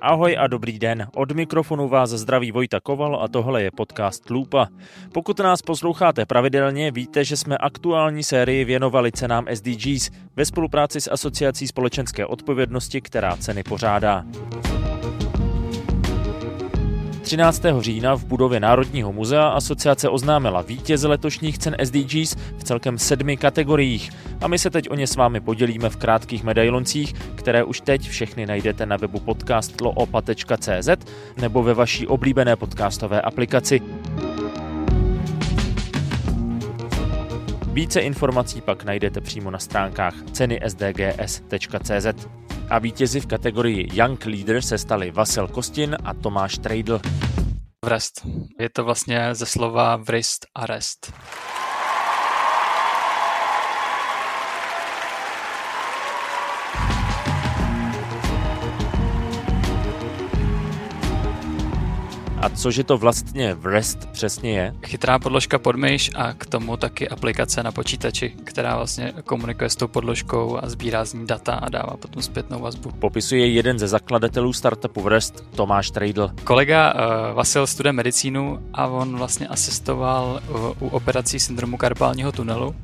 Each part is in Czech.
Ahoj a dobrý den. Od mikrofonu vás zdraví Vojta Koval a tohle je podcast Lupa. Pokud nás posloucháte pravidelně, víte, že jsme aktuální sérii věnovali cenám SDGs ve spolupráci s Asociací společenské odpovědnosti, která ceny pořádá. 13. října v budově Národního muzea asociace oznámila vítěze letošních cen SDGs v celkem sedmi kategoriích a my se teď o ně s vámi podělíme v krátkých medailoncích, které už teď všechny najdete na webu podcastloopa.cz nebo ve vaší oblíbené podcastové aplikaci. Více informací pak najdete přímo na stránkách cenysdgs.cz. A vítězi v kategorii Young Leader se stali Vasil Kostin a Tomáš Trejdl. Vrest. Je to vlastně ze slova vrist a rest. A cože to vlastně v REST přesně je? Chytrá podložka pod myš a k tomu taky aplikace na počítači, která vlastně komunikuje s tou podložkou a sbírá z ní data a dává potom zpětnou vazbu. Popisuje jeden ze zakladatelů startupu v REST, Tomáš Trejdl. Kolega uh, Vasil studuje medicínu a on vlastně asistoval uh, u operací syndromu karpálního tunelu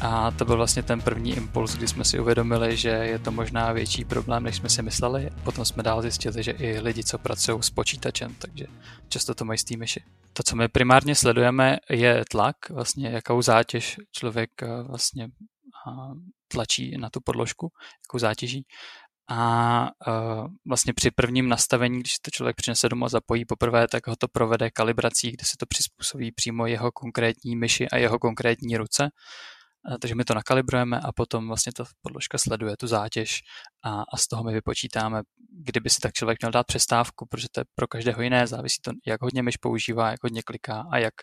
a to byl vlastně ten první impuls, kdy jsme si uvědomili, že je to možná větší problém, než jsme si mysleli. Potom jsme dál zjistili, že i lidi, co pracují s počítačem, takže často to mají té myši. To, co my primárně sledujeme, je tlak, vlastně jakou zátěž člověk eh, vlastně tlačí na tu podložku, jakou zátěží. A uh, vlastně při prvním nastavení, když to člověk přinese domů a zapojí poprvé, tak ho to provede kalibrací, kde se to přizpůsobí přímo jeho konkrétní myši a jeho konkrétní ruce takže my to nakalibrujeme a potom vlastně ta podložka sleduje tu zátěž a, a z toho my vypočítáme, kdyby si tak člověk měl dát přestávku, protože to je pro každého jiné, závisí to, jak hodně myš používá, jak hodně kliká a jak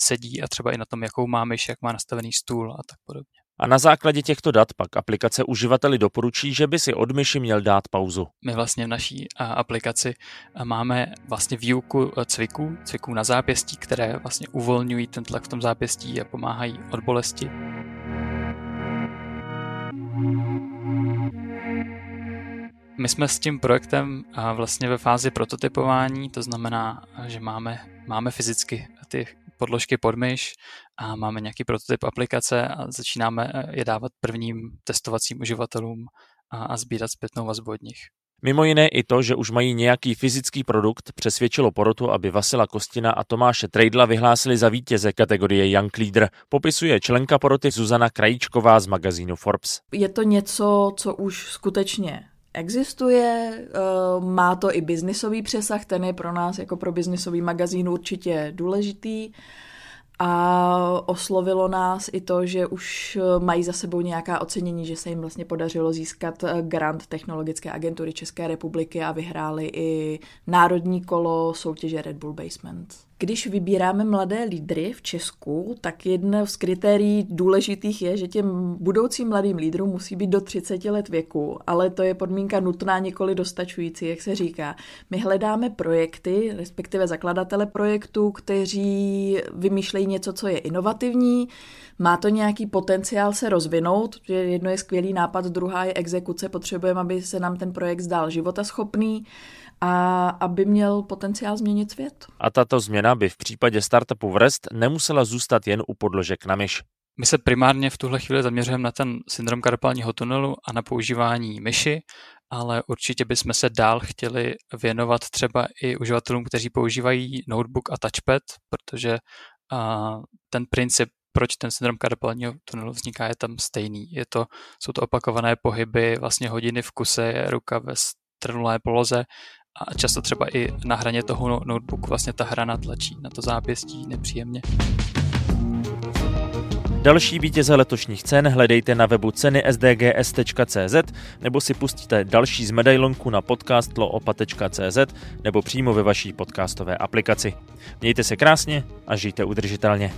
sedí a třeba i na tom, jakou má myš, jak má nastavený stůl a tak podobně. A na základě těchto dat pak aplikace uživateli doporučí, že by si od myši měl dát pauzu. My vlastně v naší aplikaci máme vlastně výuku cviků, cviků na zápěstí, které vlastně uvolňují ten tlak v tom zápěstí a pomáhají od bolesti. My jsme s tím projektem vlastně ve fázi prototypování, to znamená, že máme, máme fyzicky ty podložky pod myš a máme nějaký prototyp aplikace a začínáme je dávat prvním testovacím uživatelům a, a sbírat zpětnou vazbu od nich. Mimo jiné i to, že už mají nějaký fyzický produkt, přesvědčilo porotu, aby Vasila Kostina a Tomáše Trejdla vyhlásili za vítěze kategorie Young Leader, popisuje členka poroty Zuzana Krajíčková z magazínu Forbes. Je to něco, co už skutečně existuje, eh, má to i biznisový přesah, ten je pro nás jako pro biznisový magazín určitě důležitý a oslovilo nás i to, že už mají za sebou nějaká ocenění, že se jim vlastně podařilo získat eh, grant Technologické agentury České republiky a vyhráli i národní kolo soutěže Red Bull Basement. Když vybíráme mladé lídry v Česku, tak jedno z kritérií důležitých je, že těm budoucím mladým lídrům musí být do 30 let věku, ale to je podmínka nutná, nikoli dostačující, jak se říká. My hledáme projekty, respektive zakladatele projektu, kteří vymýšlejí něco, co je inovativní, má to nějaký potenciál se rozvinout, že jedno je skvělý nápad, druhá je exekuce, potřebujeme, aby se nám ten projekt zdál životaschopný a aby měl potenciál změnit svět. A tato změna by v případě startupu Vrest nemusela zůstat jen u podložek na myš. My se primárně v tuhle chvíli zaměřujeme na ten syndrom karpálního tunelu a na používání myši, ale určitě bychom se dál chtěli věnovat třeba i uživatelům, kteří používají notebook a touchpad, protože a, ten princip proč ten syndrom karpálního tunelu vzniká, je tam stejný. Je to, jsou to opakované pohyby, vlastně hodiny v kuse, ruka ve strnulé poloze a často třeba i na hraně toho no-, notebooku vlastně ta hrana tlačí na to zápěstí nepříjemně. Další vítěze letošních cen hledejte na webu ceny sdgs.cz nebo si pustíte další z medailonku na podcastloopa.cz nebo přímo ve vaší podcastové aplikaci. Mějte se krásně a žijte udržitelně.